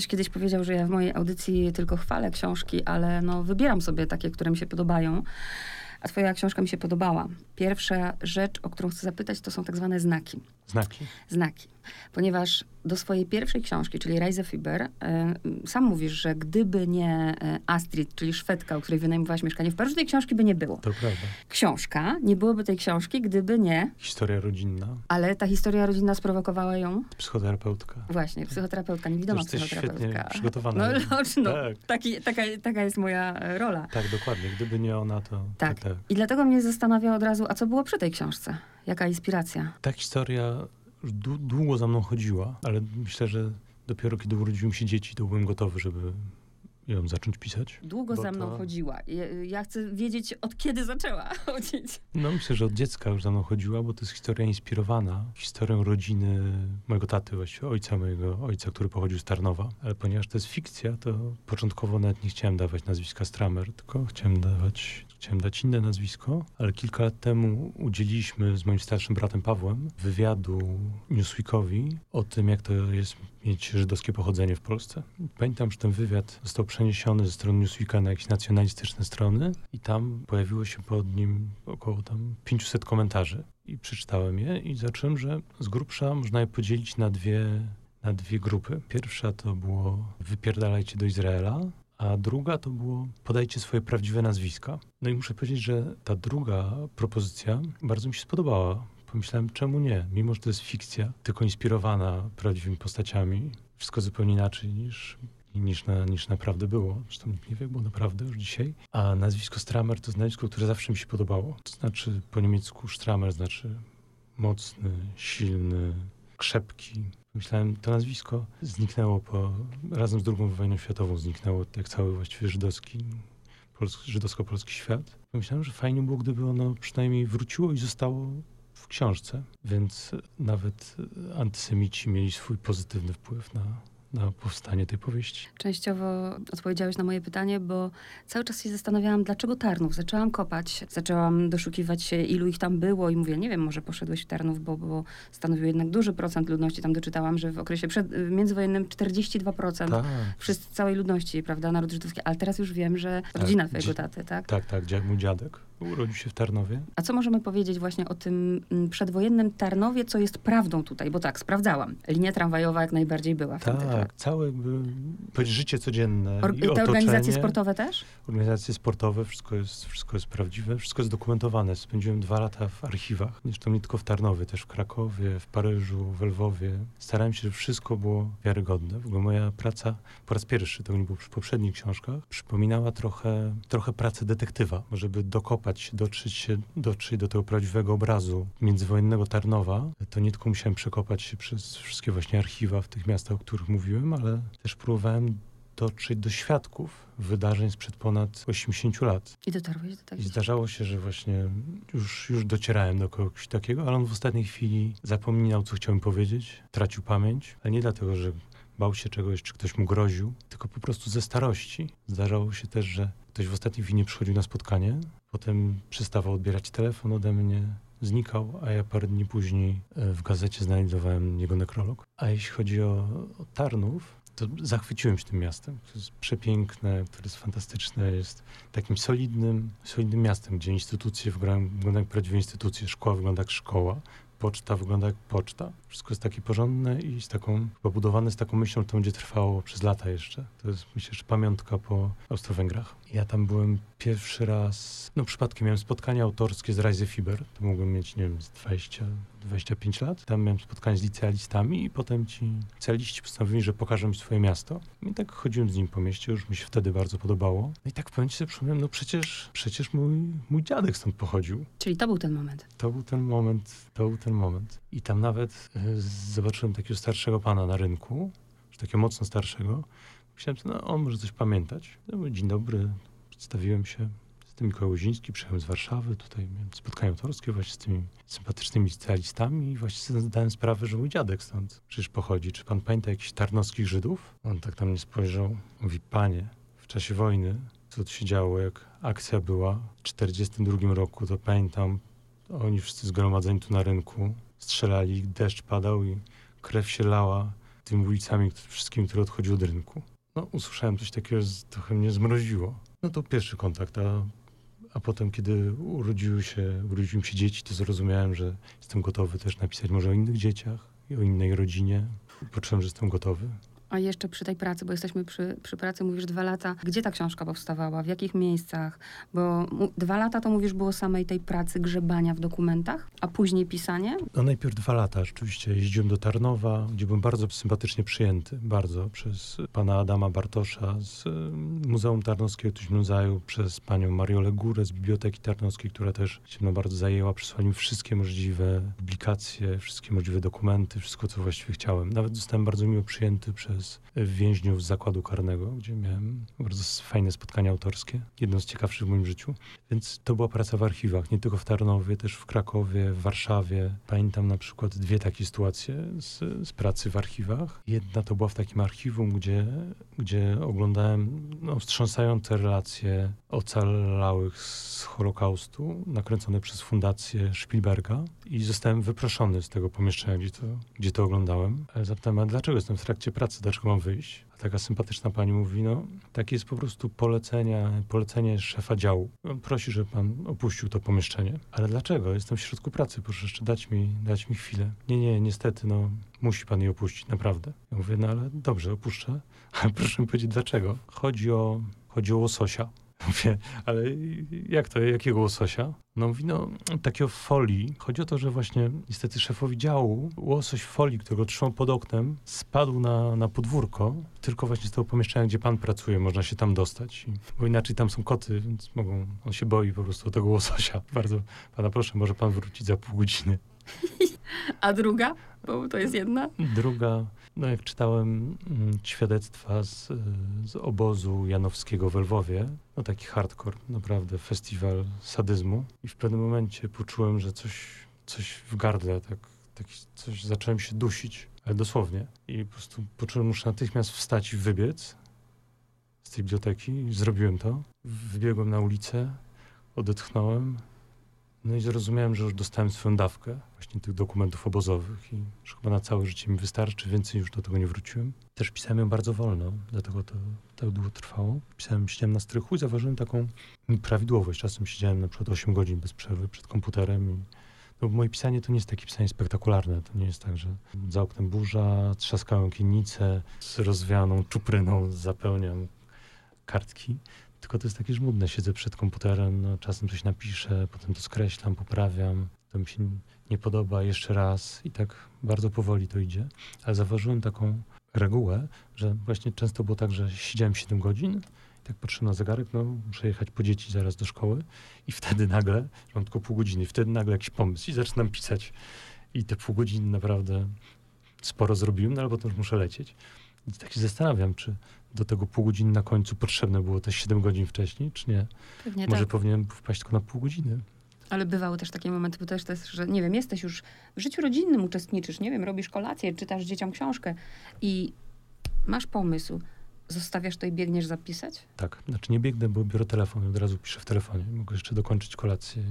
Ktoś kiedyś powiedział, że ja w mojej audycji tylko chwalę książki, ale no wybieram sobie takie, które mi się podobają. A twoja książka mi się podobała. Pierwsza rzecz, o którą chcę zapytać, to są tak zwane znaki. Znaki? Znaki. Ponieważ do swojej pierwszej książki, czyli Reise Fiber, e, sam mówisz, że gdyby nie e, Astrid, czyli Szwedka, u której wynajmowałaś mieszkanie, w Paryżu tej książki by nie było. To prawda. Książka, nie byłoby tej książki, gdyby nie... Historia rodzinna. Ale ta historia rodzinna sprowokowała ją? Psychoterapeutka. Właśnie, psychoterapeutka, niewidoma Jesteś psychoterapeutka. świetnie przygotowana. No, no, no Tak. taki, taka, taka jest moja e, rola. Tak, dokładnie. Gdyby nie ona, to Tak. Tak. I dlatego mnie zastanawia od razu, a co było przy tej książce? Jaka inspiracja? Ta historia długo za mną chodziła, ale myślę, że dopiero kiedy urodziły mi się dzieci, to byłem gotowy, żeby ją zacząć pisać. Długo za mną to- chodziła. Ja, ja chcę wiedzieć, od kiedy zaczęła chodzić. No myślę, że od dziecka już za mną chodziła, bo to jest historia inspirowana historią rodziny mojego taty, właściwie ojca mojego, ojca, który pochodził z Tarnowa. Ale ponieważ to jest fikcja, to początkowo nawet nie chciałem dawać nazwiska Stramer, tylko chciałem dawać, chciałem dać inne nazwisko, ale kilka lat temu udzieliliśmy z moim starszym bratem Pawłem wywiadu Newsweekowi o tym, jak to jest mieć żydowskie pochodzenie w Polsce. Pamiętam, że ten wywiad został przeniesiony ze strony Newsweeka na jakieś nacjonalistyczne strony i tam pojawiło się pod nim około tam 500 komentarzy. I przeczytałem je i zacząłem, że z grubsza można je podzielić na dwie, na dwie grupy. Pierwsza to było wypierdalajcie do Izraela, a druga to było podajcie swoje prawdziwe nazwiska. No i muszę powiedzieć, że ta druga propozycja bardzo mi się spodobała. Pomyślałem, czemu nie? Mimo, że to jest fikcja, tylko inspirowana prawdziwymi postaciami. Wszystko zupełnie inaczej niż, niż, na, niż naprawdę było. Zresztą nikt nie wie, było naprawdę już dzisiaj. A nazwisko Stramer to nazwisko, które zawsze mi się podobało. To znaczy po niemiecku Stramer znaczy mocny, silny, krzepki. Myślałem, to nazwisko zniknęło po, razem z II wojną światową, zniknęło jak cały właściwie żydowski, pols, żydowsko-polski świat. Pomyślałem, że fajnie było, gdyby ono przynajmniej wróciło i zostało w książce. Więc nawet antysemici mieli swój pozytywny wpływ na, na powstanie tej powieści. Częściowo odpowiedziałeś na moje pytanie, bo cały czas się zastanawiałam, dlaczego Tarnów. Zaczęłam kopać, zaczęłam doszukiwać się, ilu ich tam było i mówię, nie wiem, może poszedłeś w Tarnów, bo, bo stanowił jednak duży procent ludności. Tam doczytałam, że w okresie przed, międzywojennym 42% Tak, wszyscy, całej ludności, prawda, naród żydowski. Ale teraz już wiem, że rodzina twojego dzi- taty, tak? tak, tak. Mój dziadek urodził się w Tarnowie. A co możemy powiedzieć właśnie o tym mm, przedwojennym Tarnowie, co jest prawdą tutaj? Bo tak, sprawdzałam. Linia tramwajowa jak najbardziej była w. Tak, całe jakby powiedzieć, życie codzienne Or- i te otoczenie. organizacje sportowe też? Organizacje sportowe, wszystko jest, wszystko jest prawdziwe, wszystko jest dokumentowane. Spędziłem dwa lata w archiwach, zresztą nie tylko w Tarnowie, też w Krakowie, w Paryżu, w Lwowie. Starałem się, żeby wszystko było wiarygodne. W ogóle moja praca po raz pierwszy, to nie było przy poprzednich książkach, przypominała trochę, trochę pracę detektywa, żeby dokopać się, dotrzeć, się, dotrzeć do tego prawdziwego obrazu międzywojennego Tarnowa. To nie tylko musiałem przekopać się przez wszystkie właśnie archiwa w tych miastach, o których mówiłem, ale też próbowałem dotrzeć do świadków wydarzeń sprzed ponad 80 lat. I dotarłeś do I zdarzało się, że właśnie już, już docierałem do kogoś takiego, ale on w ostatniej chwili zapominał, co chciałem powiedzieć, tracił pamięć, ale nie dlatego, że bał się czegoś, czy ktoś mu groził, tylko po prostu ze starości. Zdarzało się też, że ktoś w ostatniej chwili nie przychodził na spotkanie, potem przestawał odbierać telefon ode mnie, znikał, a ja parę dni później e, w gazecie znajdowałem jego nekrolog. A jeśli chodzi o, o Tarnów, to zachwyciłem się tym miastem. To jest przepiękne, to jest fantastyczne, jest takim solidnym, solidnym miastem, gdzie instytucje wyglądają jak prawdziwe instytucje, szkoła wygląda jak szkoła, poczta wygląda jak poczta. Wszystko jest takie porządne i z taką, chyba budowane z taką myślą, że to będzie trwało przez lata jeszcze. To jest, myślę, że pamiątka po Austro-Węgrach. Ja tam byłem pierwszy raz, no przypadkiem miałem spotkanie autorskie z Reise Fiber, to mogłem mieć, nie wiem, z 20, 25 lat. Tam miałem spotkanie z licealistami i potem ci licealiści postanowili, że pokażę mi swoje miasto. I tak chodziłem z nim po mieście, już mi się wtedy bardzo podobało. No i tak w pewnym sobie przypomniałem, no przecież, przecież mój, mój dziadek stąd pochodził. Czyli to był ten moment. To był ten moment, to był ten moment. I tam nawet y, zobaczyłem takiego starszego pana na rynku, już takiego mocno starszego. Myślałem, że no, on może coś pamiętać. Dzień dobry, przedstawiłem się. Jestem Mikołaj Łoziński, przyjechałem z Warszawy. Tutaj miałem spotkanie autorskie właśnie z tymi sympatycznymi licealistami i właśnie sobie zdałem sprawę, że mój dziadek stąd przecież pochodzi. Czy pan pamięta jakichś tarnowskich Żydów? On tak na mnie spojrzał. Mówi, panie, w czasie wojny, co tu się działo, jak akcja była w 42 roku, to pamiętam, oni wszyscy zgromadzeni tu na rynku strzelali, deszcz padał i krew się lała. tymi ulicami wszystkimi, które odchodziły od rynku. No, usłyszałem coś takiego, trochę mnie zmroziło. No to pierwszy kontakt, a, a potem, kiedy urodziły się, urodziły mi się dzieci, to zrozumiałem, że jestem gotowy też napisać może o innych dzieciach i o innej rodzinie. Poczułem, że jestem gotowy. A jeszcze przy tej pracy, bo jesteśmy przy, przy pracy, mówisz dwa lata. Gdzie ta książka powstawała? W jakich miejscach? Bo dwa lata to mówisz było samej tej pracy grzebania w dokumentach, a później pisanie? No najpierw dwa lata. Rzeczywiście jeździłem do Tarnowa, gdzie byłem bardzo sympatycznie przyjęty, bardzo, przez pana Adama Bartosza z y, Muzeum Tarnowskiego Tuźmnuzaju, przez panią Mariolę Górę z Biblioteki Tarnowskiej, która też się mną bardzo zajęła. Przysłali mi wszystkie możliwe publikacje, wszystkie możliwe dokumenty, wszystko, co właściwie chciałem. Nawet zostałem bardzo miło przyjęty przez przez więźniów z zakładu karnego, gdzie miałem bardzo fajne spotkania autorskie, jedno z ciekawszych w moim życiu. Więc to była praca w archiwach, nie tylko w Tarnowie, też w Krakowie, w Warszawie. Pamiętam na przykład dwie takie sytuacje z, z pracy w archiwach. Jedna to była w takim archiwum, gdzie, gdzie oglądałem no, wstrząsające relacje ocalałych z Holokaustu, nakręcone przez Fundację Spielberga i zostałem wyproszony z tego pomieszczenia, gdzie to, gdzie to oglądałem. Ale zapytałem, a dlaczego jestem w trakcie pracy, dlaczego mam wyjść? A taka sympatyczna pani mówi, no takie jest po prostu polecenia, polecenie szefa działu. On prosi, żeby pan opuścił to pomieszczenie. Ale dlaczego? Jestem w środku pracy, proszę jeszcze dać mi, dać mi chwilę. Nie, nie, niestety, no musi pan je opuścić, naprawdę. Ja mówię, no ale dobrze, opuszczę. Proszę mi powiedzieć, dlaczego? Chodzi o, chodzi o łososia. Mówię, ale jak to, jakiego łososia? No mówi, no takiego folii. Chodzi o to, że właśnie niestety szefowi działu łosoś folii, którego trzymał pod oknem, spadł na, na podwórko, tylko właśnie z tego pomieszczenia, gdzie pan pracuje, można się tam dostać. Bo inaczej tam są koty, więc mogą, on się boi po prostu tego łososia. Bardzo pana proszę, może pan wrócić za pół godziny. A druga? Bo to jest jedna. Druga, no jak czytałem mm, świadectwa z, z obozu janowskiego w Lwowie, no taki hardcore, naprawdę festiwal sadyzmu i w pewnym momencie poczułem, że coś, coś w gardle, tak, tak coś zacząłem się dusić, ale dosłownie. I po prostu poczułem, że muszę natychmiast wstać i wybiec z tej biblioteki. Zrobiłem to. Wybiegłem na ulicę, odetchnąłem, no i zrozumiałem, że już dostałem swoją dawkę właśnie tych dokumentów obozowych i że chyba na całe życie mi wystarczy, więcej już do tego nie wróciłem. Też pisałem ją bardzo wolno, dlatego to tak długo trwało. Pisałem, siedziałem na strychu i zauważyłem taką prawidłowość. Czasem siedziałem na przykład 8 godzin bez przerwy przed komputerem i no, moje pisanie to nie jest takie pisanie spektakularne. To nie jest tak, że za oknem burza, trzaskają kienice, z rozwianą czupryną zapełniam kartki tylko to jest takie żmudne. Siedzę przed komputerem, no, czasem coś napiszę, potem to skreślam, poprawiam. To mi się nie podoba jeszcze raz i tak bardzo powoli to idzie. Ale zauważyłem taką regułę, że właśnie często było tak, że siedziałem 7 godzin i tak patrzę na zegarek, no muszę jechać po dzieci zaraz do szkoły i wtedy nagle, mam tylko pół godziny, wtedy nagle jakiś pomysł i zaczynam pisać. I te pół godziny naprawdę sporo zrobiłem, no ale potem już muszę lecieć. I tak się zastanawiam, czy do tego pół godziny na końcu potrzebne było te 7 godzin wcześniej, czy nie? Pewnie Może tak. powinienem wpaść tylko na pół godziny. Ale bywały też takie momenty, bo też, też, że nie wiem, jesteś już w życiu rodzinnym, uczestniczysz, nie wiem, robisz kolację, czytasz dzieciom książkę i masz pomysł, zostawiasz to i biegniesz zapisać? Tak, znaczy nie biegnę, bo biorę telefon i od razu piszę w telefonie. Mogę jeszcze dokończyć kolację.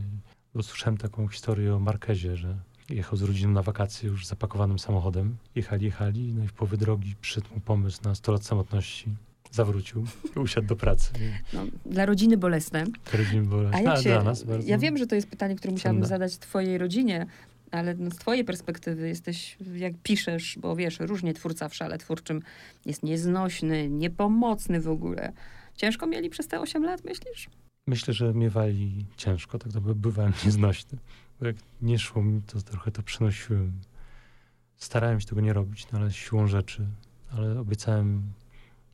Bo słyszałem taką historię o Markezie, że jechał z rodziną na wakacje już zapakowanym samochodem. Jechali, jechali, no i w połowie drogi przyszedł mu pomysł na 100 lat samotności. Zawrócił i usiadł do pracy. No, dla rodziny bolesne. Dla rodziny bolesne, A jak się, dla nas bardzo. ja wiem, że to jest pytanie, które musiałabym zadać twojej rodzinie, ale no, z twojej perspektywy jesteś, jak piszesz, bo wiesz, różnie twórca w szale twórczym jest nieznośny, niepomocny w ogóle. Ciężko mieli przez te 8 lat, myślisz? Myślę, że miewali ciężko, tak naprawdę bywałem nieznośny. Jak nie szło mi, to trochę to przynosiłem. Starałem się tego nie robić, no ale siłą rzeczy. Ale obiecałem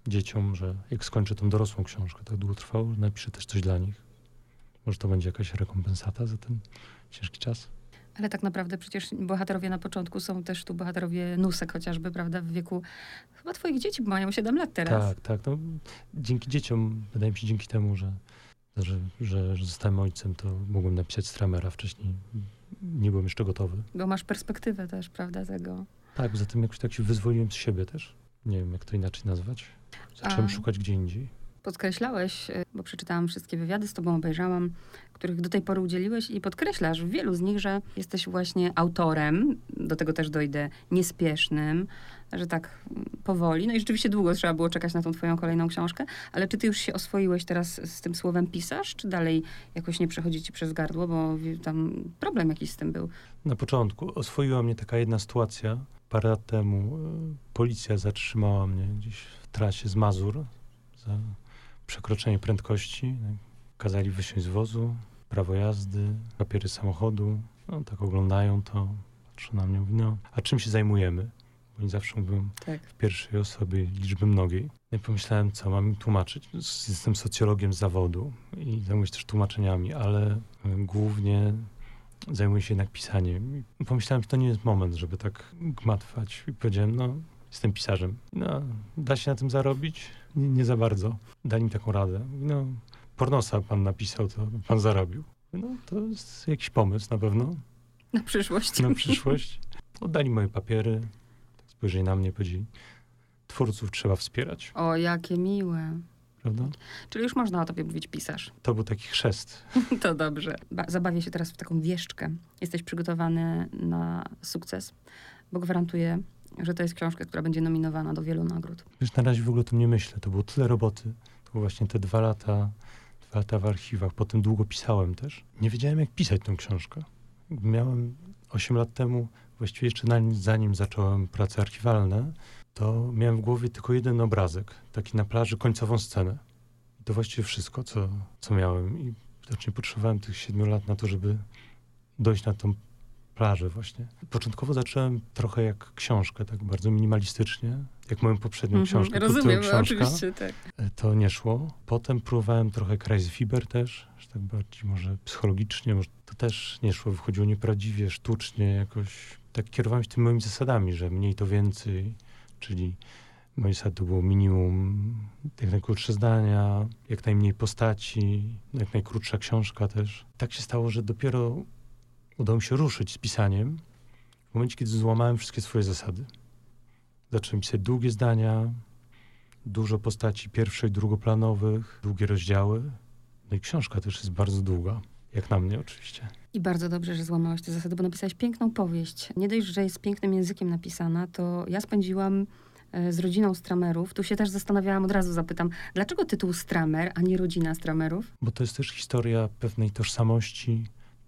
dzieciom, że jak skończę tą dorosłą książkę, tak długo trwało, napiszę też coś dla nich. Może to będzie jakaś rekompensata za ten ciężki czas. Ale tak naprawdę przecież bohaterowie na początku są też tu bohaterowie Nusek chociażby, prawda, w wieku chyba twoich dzieci, bo mają 7 lat teraz. Tak, tak. No, dzięki dzieciom, wydaje mi się, dzięki temu, że, że, że, że zostałem ojcem, to mogłem napisać Stramera. Wcześniej nie byłem jeszcze gotowy. Bo masz perspektywę też, prawda, tego. Tak, poza tym jakoś tak się wyzwoliłem z siebie też. Nie wiem, jak to inaczej nazwać. Zacząłem A- szukać gdzie indziej. Podkreślałeś, y, bo przeczytałam wszystkie wywiady z tobą, obejrzałam, których do tej pory udzieliłeś i podkreślasz w wielu z nich, że jesteś właśnie autorem, do tego też dojdę, niespiesznym, że tak mm, powoli. No i rzeczywiście długo trzeba było czekać na tą twoją kolejną książkę, ale czy ty już się oswoiłeś teraz z tym słowem pisarz, czy dalej jakoś nie przechodzi ci przez gardło, bo tam problem jakiś z tym był? Na początku oswoiła mnie taka jedna sytuacja. Parę lat temu y, policja zatrzymała mnie gdzieś w trasie z Mazur za przekroczenie prędkości. Kazali wysiąść z wozu, prawo jazdy, papiery samochodu. No tak oglądają to, patrzą na mnie, mówią, no, a czym się zajmujemy? Oni zawsze mówią Tak. w pierwszej osobie liczby mnogiej. Ja pomyślałem, co mam im tłumaczyć. Jestem socjologiem z zawodu i zajmuję się też tłumaczeniami, ale y, głównie zajmuję się jednak pisaniem. I pomyślałem, że to nie jest moment, żeby tak gmatwać. I powiedziałem, no, jestem pisarzem. No, da się na tym zarobić? Nie, nie za bardzo. Dali mi taką radę. No, pornosa pan napisał, to pan zarobił. No, to jest jakiś pomysł na pewno Na przyszłość. na przyszłość. Oddali moje papiery. Tak spojrzeli na mnie, powiedzieli, twórców trzeba wspierać, O, jakie miłe. prawda? Czyli już można o tobie mówić pisarz. To był taki chrzest. To dobrze. Ba- zabawię się teraz w taką wieszczkę. Jesteś przygotowany na sukces, bo gwarantuję, że to jest książka, która będzie nominowana do wielu nagród. Wiesz, na razie w ogóle o tym nie myślę. To było tyle roboty. To było właśnie te dwa lata, dwa lata w archiwach. Potem długo pisałem też. Nie wiedziałem, jak pisać tę książkę. Miałem 8 lat temu, właściwie jeszcze zanim zacząłem prace archiwalne, to miałem w głowie tylko jeden obrazek, taki na plaży, końcową scenę. I to właściwie wszystko, co, co miałem. I widocznie potrzebowałem tych 7 lat na to, żeby dojść na tą plażę właśnie. Początkowo zacząłem trochę jak książkę, tak bardzo minimalistycznie, jak moją poprzednią książkę. pod tytułem rozumiem, książka. oczywiście, tak. E, To nie szło. Potem próbowałem trochę Kreisfiber też, że tak bardziej może psychologicznie, może to też nie szło. Wychodziło nieprawdziwie, sztucznie, jakoś tak kierowałem się tymi moimi zasadami, że mniej to więcej, czyli moje zasady to było minimum, jak najkrótsze zdania, jak najmniej postaci, jak najkrótsza książka też. Tak się stało, że dopiero udało mi się ruszyć z pisaniem w momencie, kiedy złamałem wszystkie swoje zasady. Zacząłem pisać długie zdania, dużo postaci i drugoplanowych, długie rozdziały. No i książka też jest bardzo długa, jak na mnie oczywiście. I bardzo dobrze, że złamałeś te zasady, bo napisałeś piękną powieść. Nie dość, że jest pięknym językiem napisana, to ja spędziłam e, z rodziną Stramerów. Tu się też zastanawiałam, od razu zapytam, dlaczego tytuł Stramer, a nie rodzina Stramerów? Bo to jest też historia pewnej tożsamości,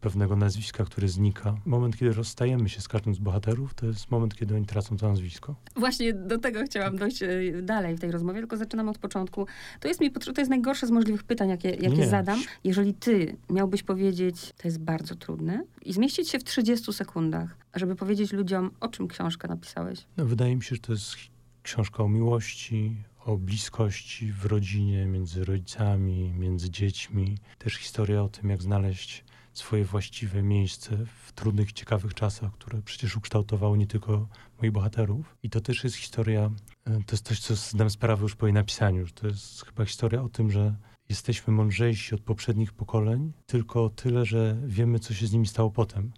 pewnego nazwiska, które znika. Moment, kiedy rozstajemy się z każdym z bohaterów, to jest moment, kiedy oni tracą to nazwisko. Właśnie do tego chciałam dojść e, dalej w tej rozmowie, tylko zaczynam od początku. To jest mi to jest najgorsze z możliwych pytań, jakie, jakie Nie. zadam. Jeżeli ty miałbyś powiedzieć, to jest bardzo trudne, i zmieścić się w 30 sekundach, żeby powiedzieć ludziom, o czym książkę napisałeś. No, wydaje mi się, że to jest książka o miłości, o bliskości w rodzinie, między rodzicami, między dziećmi. Też historia o tym, jak znaleźć swoje właściwe miejsce w trudnych, ciekawych czasach, które przecież ukształtowały nie tylko moich bohaterów. I to też jest historia, e, to jest coś, co zdam sprawę już po jej napisaniu, to jest chyba historia o tym, że jesteśmy mądrzejsi od poprzednich pokoleń, tylko o tyle, że wiemy, co się z nimi stało potem.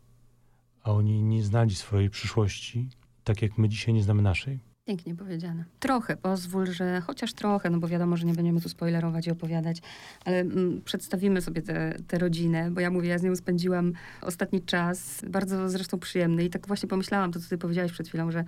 A oni nie znali swojej przyszłości, tak jak my dzisiaj nie znamy naszej. Pięknie powiedziane. Trochę, pozwól, że chociaż trochę, no bo wiadomo, że nie będziemy tu spoilerować i opowiadać, ale mm, przedstawimy sobie tę rodzinę, bo ja mówię, ja z nią spędziłam ostatni czas, bardzo zresztą przyjemny i tak właśnie pomyślałam to, co ty powiedziałaś przed chwilą, że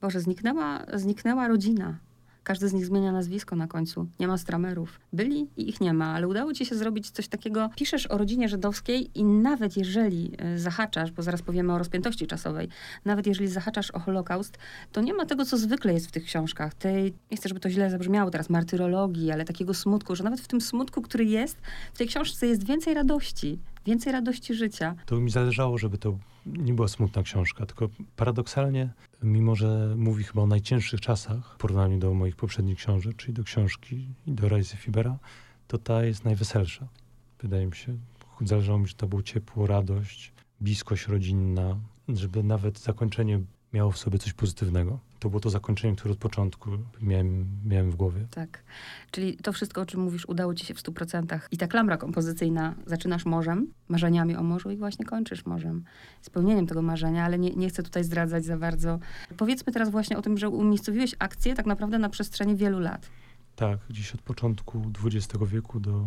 Boże, zniknęła, zniknęła rodzina. Każdy z nich zmienia nazwisko na końcu. Nie ma stramerów. Byli i ich nie ma, ale udało ci się zrobić coś takiego. Piszesz o rodzinie żydowskiej i nawet jeżeli e, zahaczasz, bo zaraz powiemy o rozpiętości czasowej, nawet jeżeli zahaczasz o Holokaust, to nie ma tego, co zwykle jest w tych książkach. Tej, nie chcę, żeby to źle zabrzmiało teraz, martyrologii, ale takiego smutku, że nawet w tym smutku, który jest, w tej książce jest więcej radości. Więcej radości życia. To mi zależało, żeby to nie była smutna książka, tylko paradoksalnie, mimo że mówi chyba o najcięższych czasach w porównaniu do moich poprzednich książek, czyli do książki i do Rajzy Fibera, to ta jest najweselsza. Wydaje mi się. Zależało mi, żeby to było ciepło, radość, bliskość rodzinna, żeby nawet zakończenie miało w sobie coś pozytywnego. To było to zakończenie, które od początku miałem, miałem w głowie. Tak. Czyli to wszystko, o czym mówisz, udało ci się w 100%. I ta klamra kompozycyjna, zaczynasz morzem, marzeniami o morzu i właśnie kończysz morzem. Spełnieniem tego marzenia, ale nie, nie chcę tutaj zdradzać za bardzo. Powiedzmy teraz właśnie o tym, że umiejscowiłeś akcję tak naprawdę na przestrzeni wielu lat. Tak, gdzieś od początku XX wieku do,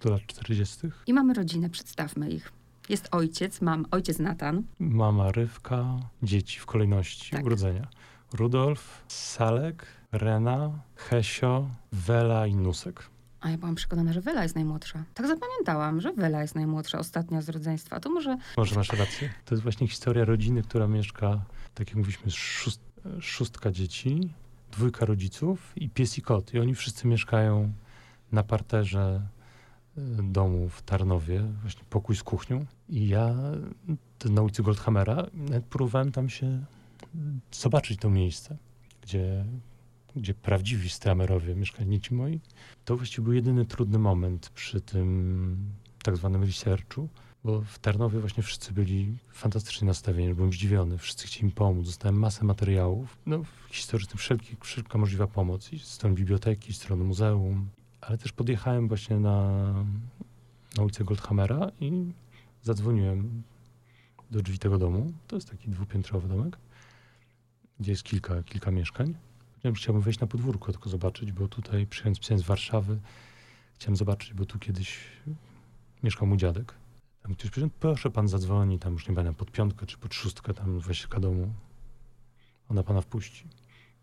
do lat 40. I mamy rodzinę, przedstawmy ich. Jest ojciec, mam ojciec Natan. Mama Rywka, dzieci w kolejności Tak. urodzenia. Rudolf, Salek, Rena, Hesio, Wela i Nusek. A ja byłam przekonana, że Wela jest najmłodsza. Tak zapamiętałam, że Wela jest najmłodsza, ostatnia z rodzeństwa. To może Może masz rację. To jest właśnie historia rodziny, która mieszka, tak jak mówiliśmy, szóst, szóstka dzieci, dwójka rodziców i pies i kot. I oni wszyscy mieszkają na parterze domu w Tarnowie, właśnie pokój z kuchnią. I ja na ulicy Goldhammera próbowałem tam się zobaczyć to miejsce, gdzie, gdzie prawdziwi stramerowie ci moi. To właściwie był jedyny trudny moment przy tym tak zwanym researchu, bo w Tarnowie właśnie wszyscy byli fantastycznie nastawieni, byłem zdziwiony, wszyscy chcieli mi pomóc, dostałem masę materiałów, no historycznych, wszelki, wszelka możliwa pomoc, i z strony biblioteki, z strony muzeum, ale też podjechałem właśnie na, na ulicę Goldhammera i zadzwoniłem do drzwi tego domu, to jest taki dwupiętrowy domek, gdzie jest kilka, kilka mieszkań. Ja chciałbym wejść na podwórko, tylko zobaczyć, bo tutaj przyjechałem z Warszawy, chciałem zobaczyć, bo tu kiedyś mieszkał mój dziadek. Tam ktoś powiedział, proszę pan zadzwoni, tam już nie będę pod piątkę czy pod szóstkę, tam właścicielka domu. Ona pana wpuści.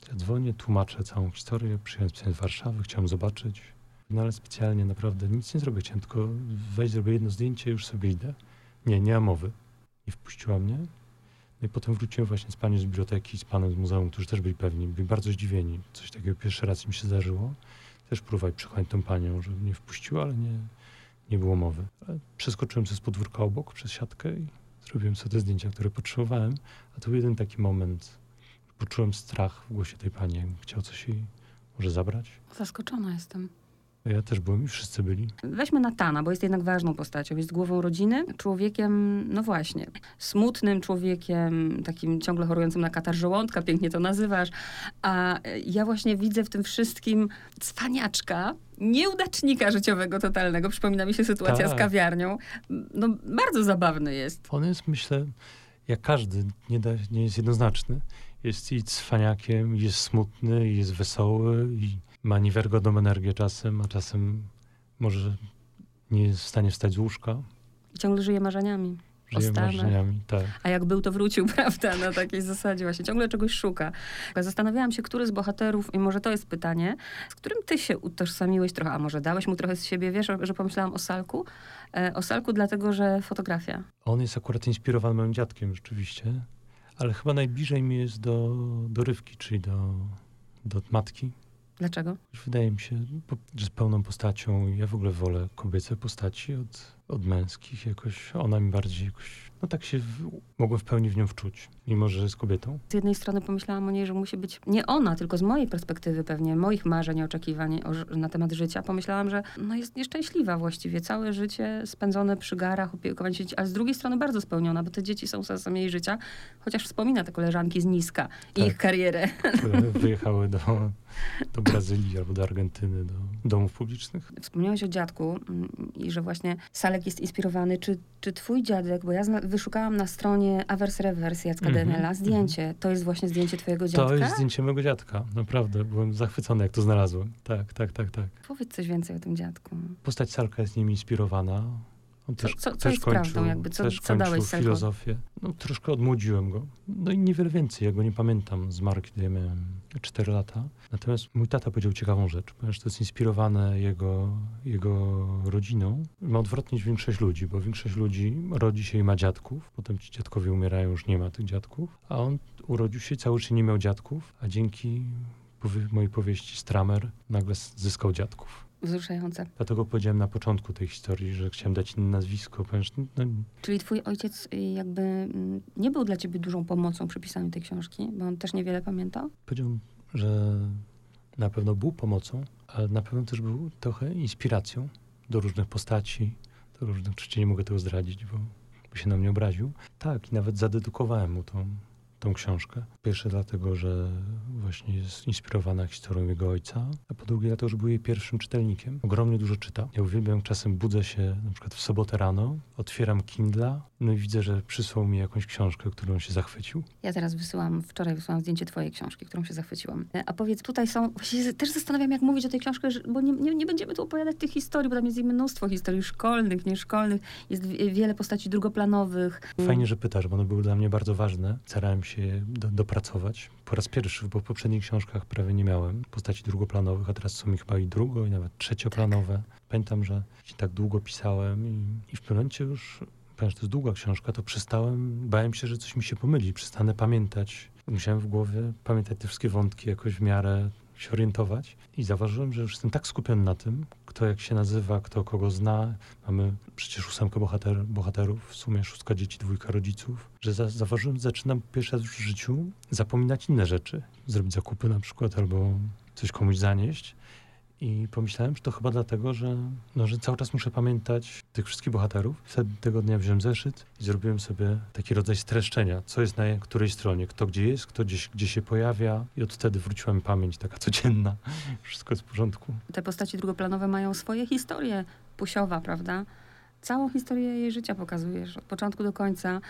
Ja dzwonię, tłumaczę całą historię, przyjechałem z Warszawy, chciałem zobaczyć. No ale specjalnie naprawdę nic nie zrobię, chciałem tylko wejść, zrobię jedno zdjęcie już sobie idę. Nie, nie ma mowy. I wpuściła mnie. No i potem wróciłem właśnie z panią z biblioteki, z panem z muzeum, którzy też byli pewni, byli bardzo zdziwieni. Coś takiego pierwszy raz im się zdarzyło. Też próbowali przekonać tą panią, żeby mnie wpuściła, ale nie, nie było mowy. Ale przeskoczyłem sobie z podwórka obok przez siatkę i zrobiłem sobie te zdjęcia, które potrzebowałem. A to był jeden taki moment, poczułem strach w głosie tej pani, chciał coś jej może zabrać. zaskoczona jestem. Ja też byłem i wszyscy byli. Weźmy Natana, bo jest jednak ważną postacią. Jest głową rodziny, człowiekiem, no właśnie, smutnym człowiekiem, takim ciągle chorującym na katar żołądka, pięknie to nazywasz. A ja właśnie widzę w tym wszystkim cwaniaczka, nieudacznika życiowego totalnego. Przypomina mi się sytuacja z Tak. kawiarnią. No, bardzo zabawny jest. On jest, myślę, jak każdy, nie, da, nie jest jednoznaczny. Jest i cwaniakiem, i jest smutny, i jest wesoły, i ma niewiarygodną energię czasem, a czasem może nie jest w stanie wstać z łóżka. Ciągle żyje marzeniami. Żyje marzeniami, tak. A jak był, to wrócił, prawda? Na takiej zasadzie właśnie. Ciągle czegoś szuka. Zastanawiałam się, który z bohaterów, i może to jest pytanie, z którym ty się utożsamiłeś trochę, a może dałeś mu trochę z siebie, wiesz, że pomyślałam o Salku? E, o Salku dlatego, że fotografia. On jest akurat inspirowany moim dziadkiem rzeczywiście, ale chyba najbliżej mi jest do, do Rywki, czyli do, do matki. Dlaczego? Wydaje mi się, że z pełną postacią. Ja w ogóle wolę kobiece postaci od, od męskich. Jakoś ona mi bardziej jakoś, no tak się w, mogłem w pełni w nią wczuć, mimo że jest kobietą. Z jednej strony pomyślałam o niej, że musi być nie ona, tylko z mojej perspektywy pewnie, moich marzeń, oczekiwań o, na temat życia. Pomyślałam, że no jest nieszczęśliwa właściwie. Całe życie spędzone przy garach, opiekowanie się dzieci, ale z drugiej strony bardzo spełniona, bo te dzieci są sensem jej życia, chociaż wspomina te koleżanki z niska i Tak. ich karierę. które wyjechały do, do Brazylii albo do Argentyny, do domów publicznych. Wspomniałeś o dziadku mm, i że właśnie Salek jest inspirowany. Czy, czy twój dziadek, bo ja wyszukałam na stronie Avers Revers Jacka Mhm, Denela zdjęcie. To jest właśnie zdjęcie twojego dziadka? To jest zdjęcie mojego dziadka. Naprawdę, byłem zachwycony, jak to znalazłem. Tak, tak, tak, tak. Powiedz coś więcej o tym dziadku. Postać Salka jest nim inspirowana. On Co- też, co- co też jest kończył, prawdą jakby? Co- też co dałeś filozofię. No, troszkę odmłodziłem go. No i niewiele więcej, ja go nie pamiętam. Zmarł, kiedy ja miałem 4 lata. Natomiast mój tata powiedział ciekawą rzecz, ponieważ to jest inspirowane jego, jego rodziną. Ma odwrotnie większość ludzi, bo większość ludzi rodzi się i ma dziadków. Potem ci dziadkowie umierają, już nie ma tych dziadków. A on urodził się, cały życie nie miał dziadków, a dzięki mojej powieści Stramer nagle zyskał dziadków. Wzruszające. Dlatego powiedziałem na początku tej historii, że chciałem dać inne nazwisko, ponieważ no, Czyli twój ojciec y, jakby mm, nie był dla ciebie dużą pomocą przy pisaniu tej książki, bo on też niewiele pamiętał? powiedział, że na pewno był pomocą, ale na pewno też był trochę inspiracją do różnych postaci, do różnych, oczywiście nie mogę tego zdradzić, bo, bo się na mnie obraził. Tak, i nawet zadedukowałem mu tą, tą książkę. Pierwsze dlatego, że właśnie jest inspirowana historią jego ojca, a po drugie dlatego, że był jej pierwszym czytelnikiem. Ogromnie dużo czyta. Ja uwielbiam, czasem budzę się na przykład w sobotę rano, otwieram Kindla, no i widzę, że przysłał mi jakąś książkę, którą się zachwycił. Ja teraz wysyłam, wczoraj wysłałam zdjęcie twojej książki, którą się zachwyciłam. A powiedz, tutaj są, właściwie też zastanawiam, jak mówić o tej książce, bo nie, nie, nie będziemy tu opowiadać tych historii, bo tam jest mnóstwo historii szkolnych, nieszkolnych, jest wiele postaci drugoplanowych. Fajnie, że pytasz, bo one były dla mnie bardzo ważne. Starałem się je do, dopracować. Po raz pierwszy, bo w poprzednich książkach prawie nie miałem postaci drugoplanowych, a teraz są mi chyba i drugo, i nawet trzecioplanowe. Tak. Pamiętam, że tak długo pisałem i, i w pewnym momencie już ponieważ to jest długa książka, to przestałem, bałem się, że coś mi się pomyli, przestanę pamiętać. Musiałem w głowie pamiętać te wszystkie wątki jakoś w miarę się orientować i zauważyłem, że już jestem tak skupiony na tym, kto jak się nazywa, kto kogo zna. Mamy przecież ósemkę bohater, bohaterów, w sumie szóstka dzieci, dwójka rodziców, że za, zauważyłem, że zaczynam pierwszy raz w życiu zapominać inne rzeczy. Zrobić zakupy na przykład albo coś komuś zanieść. I pomyślałem, że to chyba dlatego, że, no, że cały czas muszę pamiętać tych wszystkich bohaterów. Wtedy tego dnia wziąłem zeszyt i zrobiłem sobie taki rodzaj streszczenia, co jest na której stronie, kto gdzie jest, kto gdzieś, gdzie się pojawia. I od wtedy wróciła mi pamięć taka codzienna. Wszystko jest w porządku. Te postaci drugoplanowe mają swoje historie. Pusiowa, prawda? Całą historię jej życia pokazujesz, od początku do końca,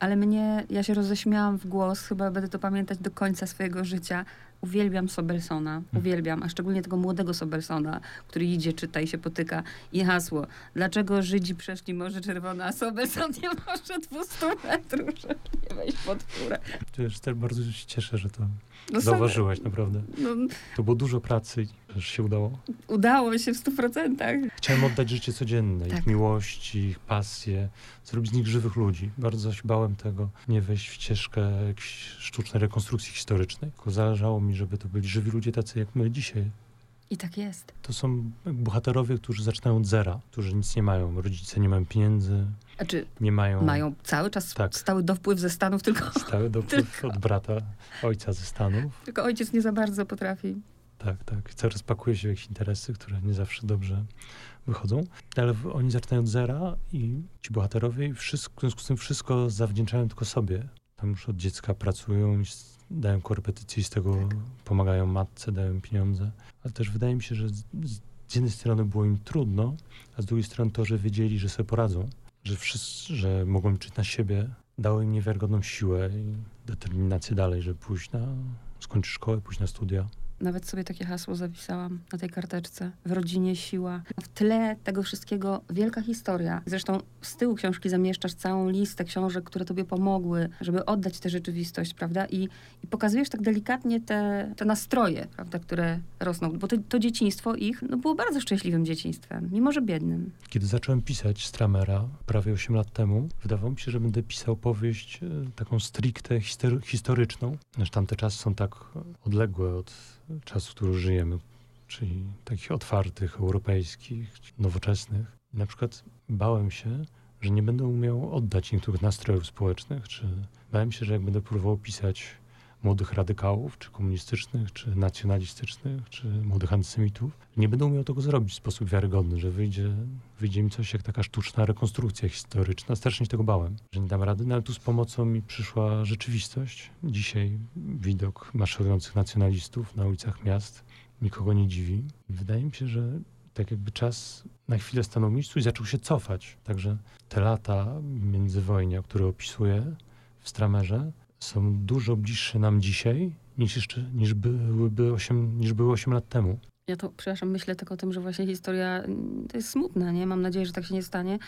ale mnie, ja się roześmiałam w głos, chyba będę to pamiętać do końca swojego życia, Uwielbiam Sobelsona, hmm. uwielbiam, a szczególnie tego młodego Sobelsona, który idzie, czyta i się potyka. I hasło, dlaczego Żydzi przeszli Morze Czerwone, a Sobelson nie może 200 metrów, żeby nie wejść pod furę. Wiesz, też bardzo się cieszę, że to no zauważyłaś, naprawdę. No, to było dużo pracy, że się udało. Udało się w stu procentach. Chciałem oddać życie codzienne, tak. ich miłości, ich pasję, zrobić z nich żywych ludzi. Bardzo się bałem tego, nie wejść w ścieżkę jakiejś sztucznej rekonstrukcji historycznej, tylko zależało mi, żeby to byli żywi ludzie tacy jak my dzisiaj. I tak jest. To są bohaterowie, którzy zaczynają od zera, którzy nic nie mają. Rodzice nie mają pieniędzy, znaczy, nie mają... Mają cały czas tak. stały dopływ ze Stanów, tylko... Stały dopływ tylko... od brata, ojca ze Stanów. Tylko ojciec nie za bardzo potrafi. Tak, tak. Czas pakuje się w jakieś interesy, które nie zawsze dobrze wychodzą. Ale oni zaczynają od zera i ci bohaterowie i wszystko, w związku z tym wszystko zawdzięczają tylko sobie. Tam już od dziecka pracują dają korepetycje z tego tak. pomagają matce, dają pieniądze. Ale też wydaje mi się, że z, z jednej strony było im trudno, a z drugiej strony to, że wiedzieli, że sobie poradzą że, wszyscy, że mogłem liczyć na siebie, dało im niewiarygodną siłę i determinację dalej, żeby pójść na, skończyć szkołę, pójść na studia. Nawet sobie takie hasło zapisałam na tej karteczce. W rodzinie siła. W tle tego wszystkiego wielka historia. Zresztą z tyłu książki zamieszczasz całą listę książek, które tobie pomogły, żeby oddać tę rzeczywistość, prawda? I, i pokazujesz tak delikatnie te, te nastroje, prawda, które rosną. Bo to, to dzieciństwo ich no, było bardzo szczęśliwym dzieciństwem, mimo że biednym. Kiedy zacząłem pisać Stramera prawie 8 lat temu, wydawało mi się, że będę pisał powieść e, taką stricte historyczną. Zresztą tamte czasy są tak odległe od czasu, w którym żyjemy, czyli takich otwartych, europejskich, nowoczesnych. Na przykład bałem się, że nie będę umiał oddać niektórych nastrojów społecznych, czy bałem się, że jak będę próbował pisać młodych radykałów, czy komunistycznych, czy nacjonalistycznych, czy młodych antysemitów, nie będę umiał tego zrobić w sposób wiarygodny, że wyjdzie, wyjdzie mi coś jak taka sztuczna rekonstrukcja historyczna. Strasznie się tego bałem, że nie dam rady, no ale tu z pomocą mi przyszła rzeczywistość. Dzisiaj widok maszerujących nacjonalistów na ulicach miast nikogo nie dziwi. Wydaje mi się, że tak jakby czas na chwilę stanął w miejscu i zaczął się cofać. Także te lata międzywojnia, które opisuję w Stramerze, są dużo bliższe nam dzisiaj niż jeszcze, niż byłyby 8, niż były 8 lat temu. Ja to, przepraszam, myślę tylko o tym, że właśnie historia to jest smutna, nie? Mam nadzieję, że tak się nie stanie.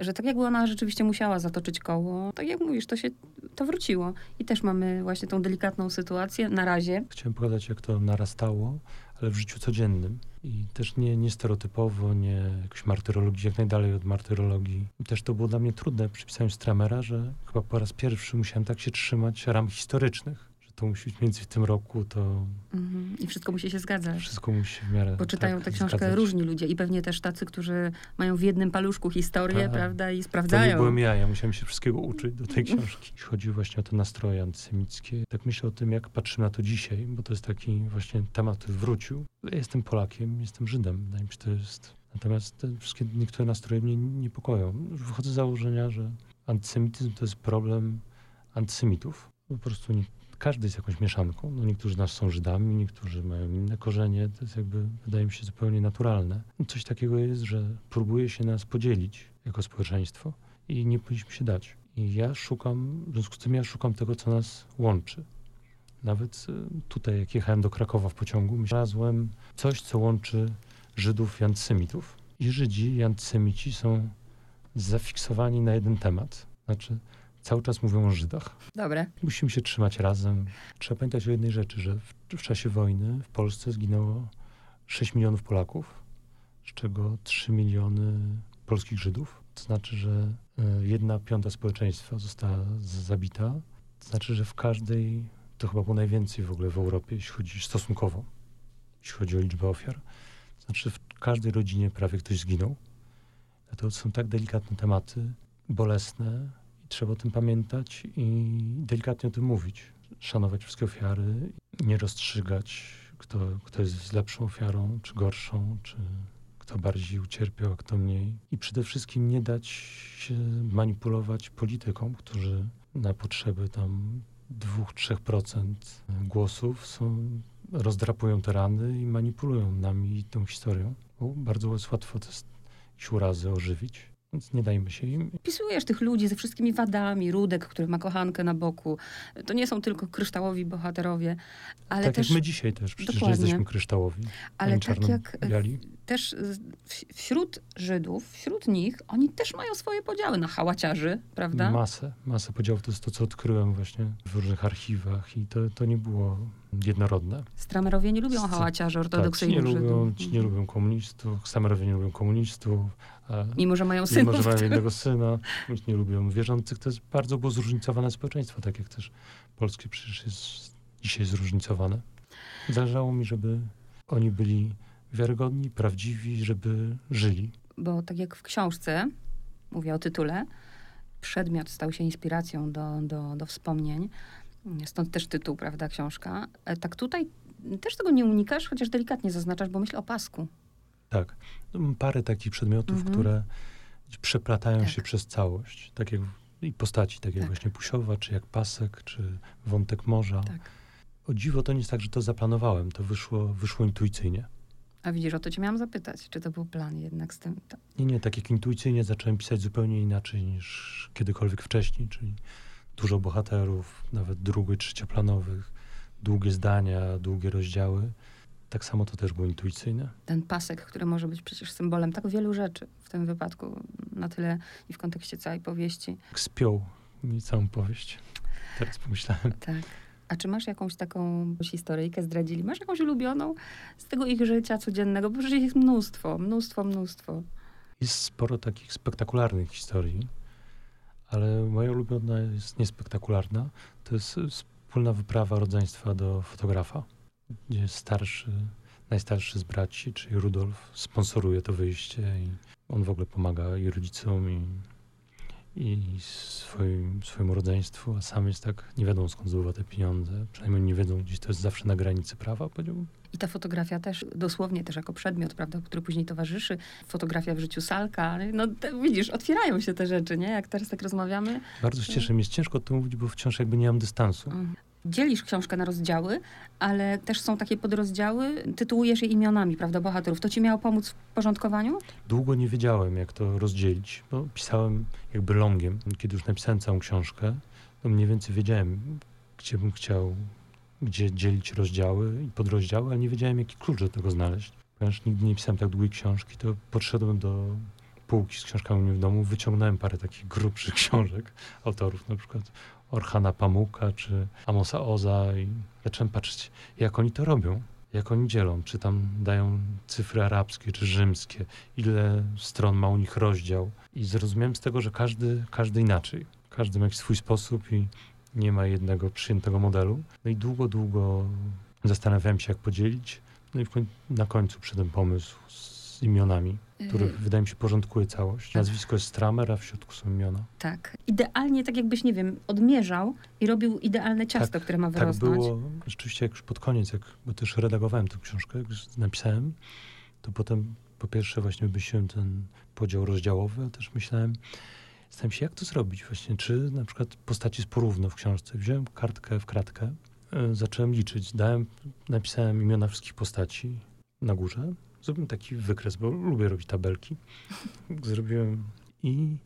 Że tak jakby ona rzeczywiście musiała zatoczyć koło, tak jak mówisz, to się, to wróciło. I też mamy właśnie tą delikatną sytuację na razie. Chciałem pokazać, jak to narastało, ale w życiu codziennym. I też nie, nie stereotypowo, nie jakoś martyrologii, jak najdalej od martyrologii. I też to było dla mnie trudne przy pisaniu Stramera, że chyba po raz pierwszy musiałem tak się trzymać ram historycznych to musi być mniej więcej w tym roku, to... Mhm. I wszystko musi się zgadzać. Wszystko musi się w miarę Bo czytają tak, tę książkę zgadzać. różni ludzie i pewnie też tacy, którzy mają w jednym paluszku historię, tak. prawda, i sprawdzają. To nie byłem ja, ja musiałem się wszystkiego uczyć do tej książki. Chodzi właśnie o te nastroje antysemickie. Tak myślę o tym, jak patrzymy na to dzisiaj, bo to jest taki właśnie temat, który wrócił. Ja jestem Polakiem, jestem Żydem, wydaje mi się, to jest... Natomiast te wszystkie niektóre nastroje mnie niepokoją. Wychodzę z założenia, że antysemityzm to jest problem antysemitów Po prostu nie, każdy jest jakąś mieszanką. No niektórzy nas są Żydami, niektórzy mają inne korzenie. To jest jakby, wydaje mi się, zupełnie naturalne. I coś takiego jest, że próbuje się nas podzielić jako społeczeństwo i nie powinniśmy się dać. I ja szukam, w związku z tym ja szukam tego, co nas łączy. Nawet y, tutaj, jak jechałem do Krakowa w pociągu, znalazłem coś, co łączy Żydów i antysemitów. I Żydzi i antysemici są zafiksowani na jeden temat. Znaczy, cały czas mówią o Żydach. Dobre. Musimy się trzymać razem. Trzeba pamiętać o jednej rzeczy, że w, w czasie wojny w Polsce zginęło 6 milionów Polaków, z czego 3 miliony polskich Żydów. To znaczy, że y, jedna piąta społeczeństwa została zabita. To znaczy, że w każdej, to chyba było najwięcej w ogóle w Europie, jeśli chodzi stosunkowo, jeśli chodzi o liczbę ofiar. To znaczy, w każdej rodzinie prawie ktoś zginął. To są tak delikatne tematy, bolesne, trzeba o tym pamiętać i delikatnie o tym mówić. Szanować wszystkie ofiary, nie rozstrzygać, kto, kto jest lepszą ofiarą, czy gorszą, czy kto bardziej ucierpiał, a kto mniej. I przede wszystkim nie dać się manipulować politykom, którzy na potrzeby tam 2-3% głosów są, rozdrapują te rany i manipulują nami tą historią. Bo bardzo łatwo te urazy ożywić. Więc nie dajmy się im. Pisujesz tych ludzi ze wszystkimi wadami, Rudek, który ma kochankę na boku. To nie są tylko kryształowi bohaterowie, ale tak też... jak my dzisiaj też, przecież Dokładnie. jesteśmy kryształowi. Ale tak jak biali. też wśród Żydów, wśród nich, oni też mają swoje podziały na hałaciarzy, prawda? Masę, masę podziałów. To jest to, co odkryłem właśnie w różnych archiwach i to, to nie było jednorodne. Stramerowie nie lubią hałaciarzy ortodoksyjnych tak, ci nie Żydów. lubią, ci nie lubią komunistów, Stramerowie nie lubią komunistów. Mimo, że mają synów. Mimo, że mają jednego syna, nikt nie lubią wierzących. To jest bardzo było zróżnicowane społeczeństwo, tak jak też polskie przecież jest dzisiaj zróżnicowane. Zależało mi, żeby oni byli wiarygodni, prawdziwi, żeby żyli. Bo tak jak w książce, mówię o tytule, przedmiot stał się inspiracją do, do, do wspomnień. Stąd też tytuł, prawda, książka. E, tak tutaj też tego nie unikasz, chociaż delikatnie zaznaczasz, bo myślę o pasku. Tak. Parę takich przedmiotów, Mhm. które przeplatają Tak. się przez całość. Tak jak i postaci, tak jak Tak. właśnie Pusiowa, czy jak Pasek, czy Wątek Morza. Tak. O dziwo to nie jest tak, że to zaplanowałem. To wyszło, wyszło intuicyjnie. A widzisz, o to cię miałam zapytać, czy to był plan jednak z tym. To, Nie, nie, tak jak intuicyjnie zacząłem pisać zupełnie inaczej niż kiedykolwiek wcześniej, czyli dużo bohaterów, nawet drugo- trzecioplanowych, długie zdania, długie rozdziały. Tak samo to też było intuicyjne. ten pasek, który może być przecież symbolem tak wielu rzeczy w tym wypadku, na tyle i w kontekście całej powieści. Tak Spiął mi całą powieść. Teraz pomyślałem. Tak. A czy masz jakąś taką historyjkę zdradzili? Masz jakąś ulubioną z tego ich życia codziennego? Bo przecież ich jest mnóstwo, mnóstwo, mnóstwo. Jest sporo takich spektakularnych historii, ale moja ulubiona jest niespektakularna. To jest wspólna wyprawa rodzeństwa do fotografa, gdzie starszy, najstarszy z braci, czyli Rudolf, sponsoruje to wyjście i on w ogóle pomaga i rodzicom, i, i swoim, swojemu rodzeństwu, a sam jest tak, nie wiadomo skąd zdobywa te pieniądze. Przynajmniej nie wiedzą, gdzieś to jest zawsze na granicy prawa, powiedziałbym. I ta fotografia też dosłownie też jako przedmiot, prawda, który później towarzyszy. Fotografia w życiu Salka. No widzisz, otwierają się te rzeczy, nie? Jak teraz tak rozmawiamy. Bardzo się cieszę, mi jest ciężko o tym mówić, bo wciąż jakby nie mam dystansu. Mhm. Dzielisz książkę na rozdziały, ale też są takie podrozdziały, tytułujesz je imionami, prawda, bohaterów. To ci miało pomóc w porządkowaniu? Długo nie wiedziałem, jak to rozdzielić, bo pisałem jakby longiem. Kiedy już napisałem całą książkę, to mniej więcej wiedziałem, gdzie bym chciał, gdzie dzielić rozdziały i podrozdziały, ale nie wiedziałem, jaki klucz do tego znaleźć. Ponieważ nigdy nie pisałem tak długiej książki, to podszedłem do półki z książkami w domu, wyciągnąłem parę takich grubszych książek autorów, na przykład Orhana Pamuka czy Amosa Oza i zacząłem patrzeć, jak oni to robią, jak oni dzielą, czy tam dają cyfry arabskie czy rzymskie, ile stron ma u nich rozdział. I zrozumiałem z tego, że każdy, każdy inaczej. Każdy ma jakiś swój sposób i nie ma jednego przyjętego modelu. No i długo, długo zastanawiałem się, jak podzielić. No i w koń- na końcu przyszedł pomysł z imionami, który Yy, wydaje mi się porządkuje całość. Nazwisko jest Stramer, a w środku są imiona. tak. Idealnie tak jakbyś, nie wiem, odmierzał i robił idealne ciasto, które ma Tak wyrosnąć. było, rzeczywiście jak już pod koniec, jak, bo też redagowałem tę książkę, jak już napisałem, to potem po pierwsze właśnie wymyśliłem ten podział rozdziałowy, a też myślałem, Zastanawiam się, jak to zrobić właśnie. Czy na przykład postaci z porówno w książce. Wziąłem kartkę w kratkę, y, zacząłem liczyć. Dałem, napisałem imiona wszystkich postaci na górze. Zrobiłem taki wykres, bo lubię robić tabelki. Zrobiłem i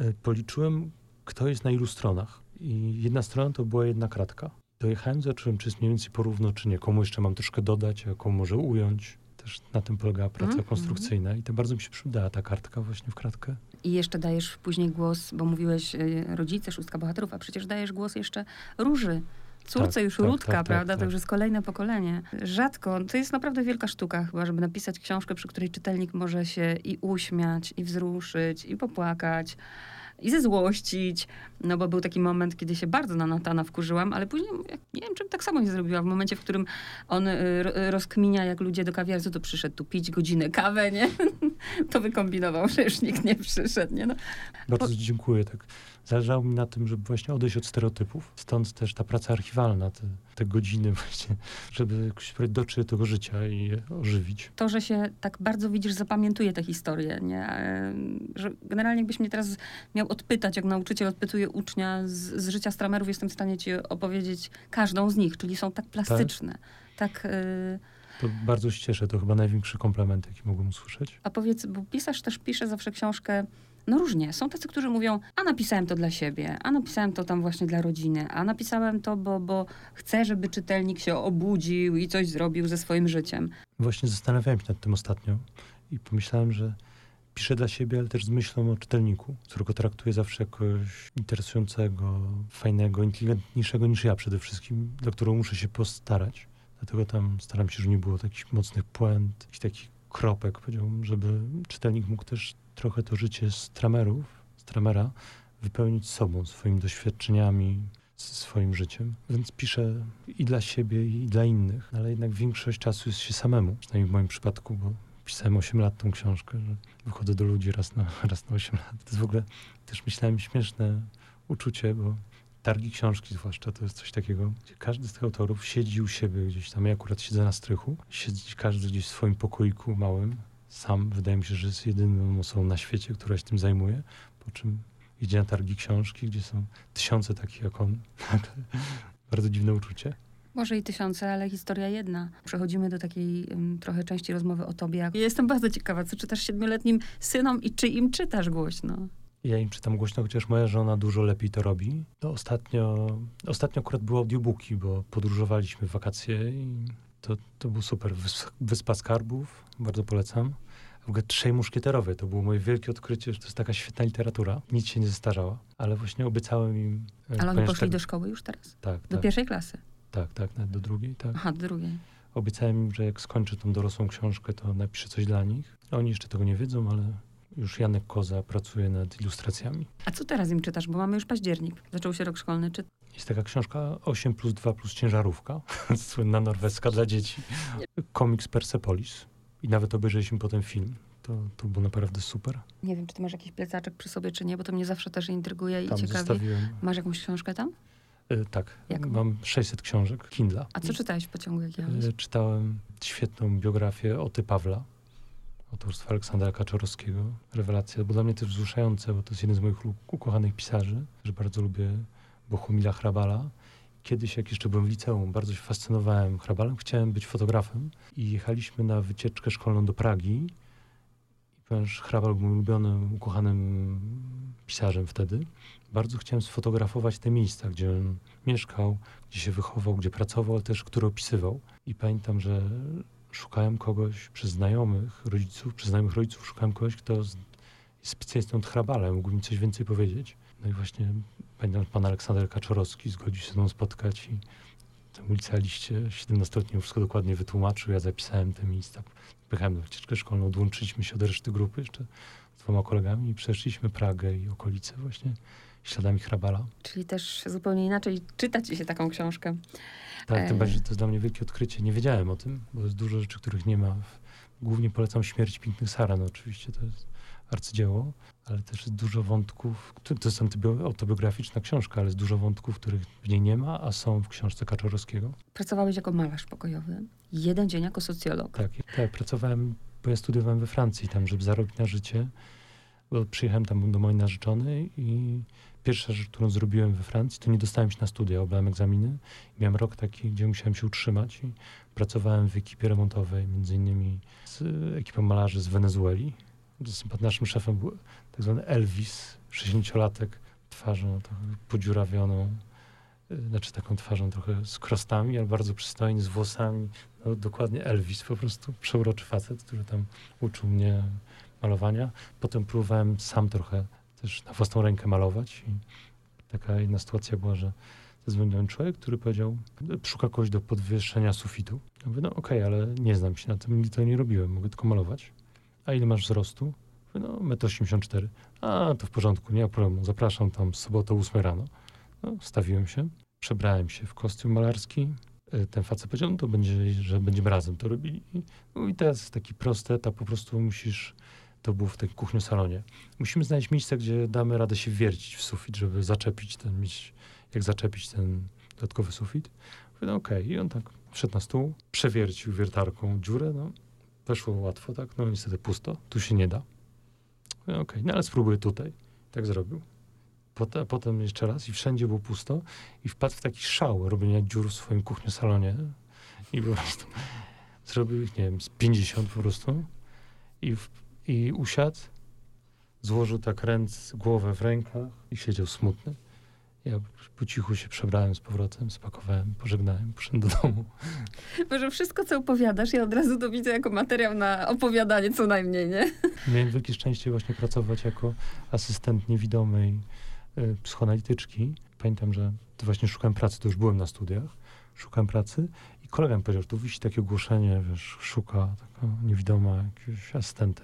y, policzyłem, kto jest na ilu stronach. I jedna strona to była jedna kratka. Dojechałem, zobaczyłem, czy jest mniej więcej porówno, czy nie. Komu jeszcze mam troszkę dodać, a komu może ująć. Też na tym polegała praca Mhm. konstrukcyjna i to bardzo mi się przydała ta kartka właśnie w kratkę. I jeszcze dajesz później głos, bo mówiłeś y, rodzice, szóstka bohaterów, a przecież dajesz głos jeszcze Róży. Córce Tak, już tak, Ródka, tak, tak, prawda? tak. To już jest kolejne pokolenie. Rzadko, to jest naprawdę wielka sztuka chyba, żeby napisać książkę, przy której czytelnik może się i uśmiać, i wzruszyć, i popłakać, i zezłościć. No bo był taki moment, kiedy się bardzo na Natana wkurzyłam, ale później nie wiem, czym tak samo nie zrobiła. W momencie, w którym on y, ro- rozkminia, jak ludzie do kawiarni, to przyszedł tu pić godzinę kawę, nie? to wykombinował, że już nikt nie przyszedł, nie? No, Bardzo dziękuję. Tak. Zależało mi na tym, żeby właśnie odejść od stereotypów. Stąd też ta praca archiwalna, te, te godziny właśnie, żeby dotrzeć do tego życia i je ożywić. to, że się tak bardzo widzisz, zapamiętuje tę historię, nie? E, Że generalnie jakbyś mnie teraz miał odpytać, jak nauczyciel odpytuje ucznia z, z życia stramerów, jestem w stanie ci opowiedzieć każdą z nich, czyli są tak plastyczne. Tak, e, To bardzo się cieszę. To chyba największy komplement, jaki mogłem usłyszeć. a powiedz, bo pisarz też pisze zawsze książkę, no różnie. Są tacy, którzy mówią, a napisałem to dla siebie, a napisałem to tam właśnie dla rodziny, a napisałem to, bo, bo chcę, żeby czytelnik się obudził i coś zrobił ze swoim życiem. Właśnie zastanawiałem się nad tym ostatnio i pomyślałem, że piszę dla siebie, ale też z myślą o czytelniku, którego traktuję zawsze jakoś interesującego, fajnego, inteligentniejszego niż ja przede wszystkim, dla którego muszę się postarać. Dlatego tam staram się, żeby nie było takich mocnych puent, jakichś takich kropek, powiedziałbym, żeby czytelnik mógł też trochę to życie z tramerów, z tramera wypełnić sobą, swoimi doświadczeniami, swoim życiem. Więc piszę i dla siebie, i dla innych, ale jednak większość czasu jest się samemu, przynajmniej w moim przypadku, bo pisałem 8 lat tą książkę, że wychodzę do ludzi raz na, raz na 8 lat. To jest w ogóle też myślałem śmieszne uczucie, bo targi książki zwłaszcza to jest coś takiego, gdzie każdy z tych autorów siedzi u siebie gdzieś tam. Ja akurat siedzę na strychu. Siedzi każdy gdzieś w swoim pokoiku małym. Sam wydaje mi się, że jest jedyną osobą na świecie, która się tym zajmuje. Po czym idzie na targi książki, gdzie są tysiące takich jak on. Bardzo dziwne uczucie. Może i tysiące, ale historia jedna. Przechodzimy do takiej ym, trochę części rozmowy o tobie. Jestem bardzo ciekawa, co czytasz siedmioletnim synom i czy im czytasz głośno? Ja im czytam głośno, chociaż moja żona dużo lepiej to robi. To ostatnio, ostatnio akurat były audiobooki, bo podróżowaliśmy w wakacje i to, to był super. Wys- Wyspa Skarbów, bardzo polecam. W ogóle Trzej Muszkieterowie, to było moje wielkie odkrycie, że to jest taka świetna literatura. Nic się nie zestarzała, ale właśnie obiecałem im... e, Ale oni poszli tak, do szkoły już teraz? Tak, Do tak, pierwszej klasy? tak, tak, nawet do drugiej, tak. Aha, do drugiej. Obiecałem im, że jak skończę tą dorosłą książkę, to napiszę coś dla nich. Oni jeszcze tego nie wiedzą, ale już Janek Koza pracuje nad ilustracjami. A co teraz im czytasz? Bo mamy już październik. Zaczął się rok szkolny. Czy Jest taka książka 8 plus 2 plus ciężarówka, słynna norweska dla dzieci. Komiks Persepolis. I nawet obejrzeliśmy potem film. To, to było naprawdę super. nie wiem, czy ty masz jakiś plecaczek przy sobie, czy nie, bo to mnie zawsze też intryguje i Tam ciekawi. zostawiłem. Masz jakąś książkę tam? E, tak, Jaką? mam 600 książek Kindla. A co czytałeś w pociągu jak jechałeś? E, Czytałem świetną biografię Oty Pawla, autorstwa Aleksandra Kaczorowskiego. Rewelacja, bo dla mnie też wzruszające, bo to jest jeden z moich ukochanych pisarzy, że bardzo lubię Bohumila Hrabala. Kiedyś, jak jeszcze byłem w liceum, bardzo się fascynowałem Hrabalem, chciałem być fotografem i jechaliśmy na wycieczkę szkolną do Pragi. I ponieważ Hrabal był ulubionym, ukochanym pisarzem wtedy, bardzo chciałem sfotografować te miejsca, gdzie on mieszkał, gdzie się wychował, gdzie pracował, ale też które opisywał. I pamiętam, że szukałem kogoś przez znajomych rodziców, przez znajomych rodziców szukałem kogoś, kto jest specjalistą od Hrabala, mógł mi coś więcej powiedzieć. No i właśnie pan Aleksander Kaczorowski zgodził się ze mną spotkać i w tym licealiście 17-letni wszystko dokładnie wytłumaczył. Ja zapisałem te miejsca. Pojechałem na wycieczkę szkolną, odłączyliśmy się od reszty grupy jeszcze z dwoma kolegami i przeszliśmy Pragę i okolice właśnie śladami Hrabala. Czyli też zupełnie inaczej czyta ci się taką książkę. Tak, tym E. bardziej to jest dla mnie wielkie odkrycie. Nie wiedziałem o tym, bo jest dużo rzeczy, których nie ma. Głównie polecam Śmierć pięknych Sara, no oczywiście to jest arcydzieło, ale też jest dużo wątków, to, jest autobiograficzna książka, ale jest dużo wątków, których w niej nie ma, a są w książce Kaczorowskiego. Pracowałeś jako malarz pokojowy. Jeden dzień jako socjolog. Tak, tak, pracowałem, bo ja studiowałem we Francji tam, żeby zarobić na życie. Bo przyjechałem tam do mojej narzeczonej i pierwsza rzecz, którą zrobiłem we Francji, to nie dostałem się na studia, oblałem egzaminy. Miałem rok taki, gdzie musiałem się utrzymać i pracowałem w ekipie remontowej, między innymi z ekipą malarzy z Wenezueli. Naszym szefem był tak zwany Elvis, 60-latek, twarzą podziurawioną, y, znaczy taką twarzą trochę z krostami, ale bardzo przystojny, z włosami. No, dokładnie Elvis, po prostu przeuroczy facet, który tam uczył mnie malowania. Potem próbowałem sam trochę też na własną rękę malować i taka jedna sytuacja była, że zadzwonił człowiek, który powiedział, szuka kogoś do podwyższenia sufitu. Ja mówię, no okej, okay, ale nie znam się na tym, nigdy to nie robiłem, mogę tylko malować. A ile masz wzrostu? Mówię, no 1,84 m. A, to w porządku, nie ma problemu, zapraszam tam o 8 rano. No, stawiłem się, przebrałem się w kostium malarski. E, ten facet powiedział, no to będzie, że będziemy razem to robili. No i teraz taki prosty etap, po prostu musisz to było w tej kuchni-salonie. Musimy znaleźć miejsce, gdzie damy radę się wiercić w sufit, żeby zaczepić ten, mieć, jak zaczepić ten dodatkowy sufit. No okej, okay. i on tak wszedł na stół, przewiercił wiertarką dziurę, no weszło łatwo, tak, no niestety pusto, tu się nie da. Okej, okay. no ale spróbuję tutaj. Tak zrobił. Potem, potem jeszcze raz i wszędzie było pusto i wpadł w taki szał robienia dziur w swoim kuchni-salonie i po prostu zrobił ich, nie wiem, z 50 po prostu i w, i usiadł, złożył tak ręce, głowę w rękach i siedział smutny. Ja po cichu się przebrałem z powrotem, spakowałem, pożegnałem, poszedłem do domu. Może wszystko, co opowiadasz, ja od razu to widzę jako materiał na opowiadanie co najmniej, nie? Miałem wielkie szczęście właśnie pracować jako asystent niewidomej y, psychoanalityczki. Pamiętam, że to właśnie szukałem pracy, to już byłem na studiach, szukałem pracy i kolega mi powiedział, że tu wisi takie ogłoszenie, wiesz, szuka taka niewidoma jakiegoś asystenta.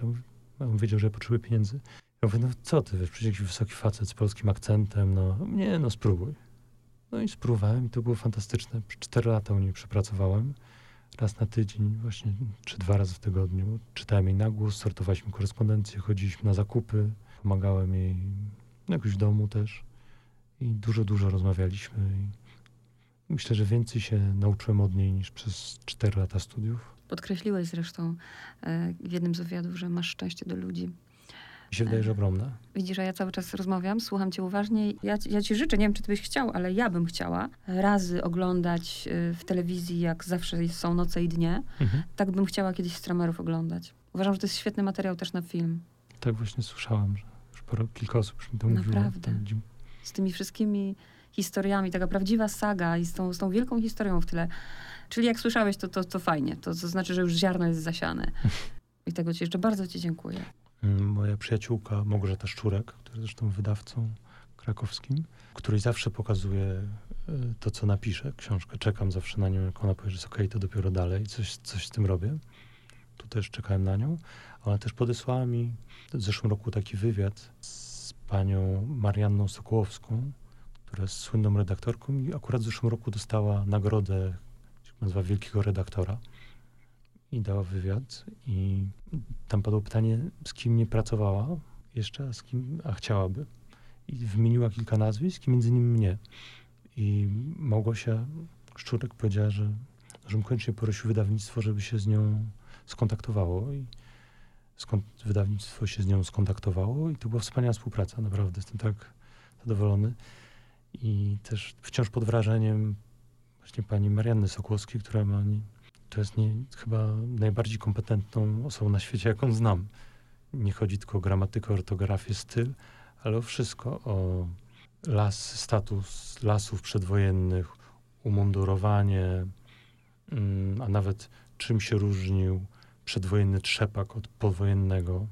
On wiedział, że ja potrzebuję pieniędzy. Ja mówię, no co ty, wiesz, przecież jakiś wysoki facet z polskim akcentem, no nie, no spróbuj. No i spróbowałem i to było fantastyczne. Cztery lata u niej przepracowałem. Raz na tydzień, właśnie, czy dwa razy w tygodniu. Czytałem jej na głos, sortowaliśmy korespondencję, chodziliśmy na zakupy, pomagałem jej jakoś w domu też. I dużo, dużo rozmawialiśmy. I myślę, że więcej się nauczyłem od niej niż przez cztery lata studiów. Podkreśliłeś zresztą e, w jednym z wywiadów, że masz szczęście do ludzi. Mi się wydaje, że ogromne. Widzisz, że ja cały czas rozmawiam, słucham cię uważnie. Ja, ja ci życzę, nie wiem, czy ty byś chciał, ale ja bym chciała razy oglądać e, w telewizji, jak zawsze są noce i dnie. Mhm. Tak bym chciała kiedyś Stramerów oglądać. Uważam, że to jest świetny materiał też na film. Tak właśnie słyszałam, że już parę, kilka osób już mi to mówiło. Naprawdę. Z tymi wszystkimi historiami, taka prawdziwa saga i z tą, z tą wielką historią w tyle. Czyli jak słyszałeś, to, to, to fajnie. To, to znaczy, że już ziarno jest zasiane. I tego ci jeszcze bardzo ci dziękuję. Mm, moja przyjaciółka Małgorzata Szczurek, która zresztą wydawcą krakowskim, której zawsze pokazuje e, to, co napiszę, książkę. Czekam zawsze na nią, jak ona powie, że jest okej, okay, to dopiero dalej, coś, coś z tym robię. Tu też czekałem na nią. Ona też podesłała mi w zeszłym roku taki wywiad z panią Marianną Sokołowską, która jest słynną redaktorką i akurat w zeszłym roku dostała nagrodę, nazywa Wielkiego Redaktora i dała wywiad i tam padło pytanie, z kim nie pracowała jeszcze, a z kim, a chciałaby. I wymieniła kilka nazwisk, między innymi mnie. I Małgosia Szczurek powiedziała, że, że koniecznie prosił wydawnictwo, żeby się z nią skontaktowało. I skąd wydawnictwo się z nią skontaktowało i to była wspaniała współpraca, naprawdę. Jestem tak zadowolony. I też wciąż pod wrażeniem właśnie pani Marianny Sokłowskiej, która ma to jest nie, chyba najbardziej kompetentną osobą na świecie, jaką znam. Nie chodzi tylko o gramatykę, ortografię, styl, ale o wszystko. O las, status lasów przedwojennych, umundurowanie, mm, a nawet czym się różnił przedwojenny trzepak od powojennego.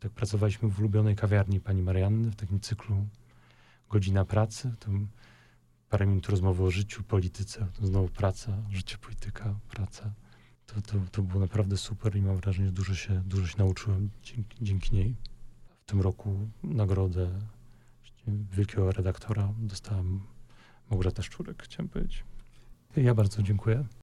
Tak pracowaliśmy w ulubionej kawiarni pani Marianny w takim cyklu Godzina Pracy. To parę minut rozmowy o życiu, polityce, znowu praca, życie, polityka, praca. To, to, to było naprawdę super i mam wrażenie, że dużo się, dużo się nauczyłem dzięki, dzięki niej. W tym roku nagrodę wielkiego redaktora dostałem Małgorzata Szczurek, chciałem powiedzieć. Ja bardzo dziękuję.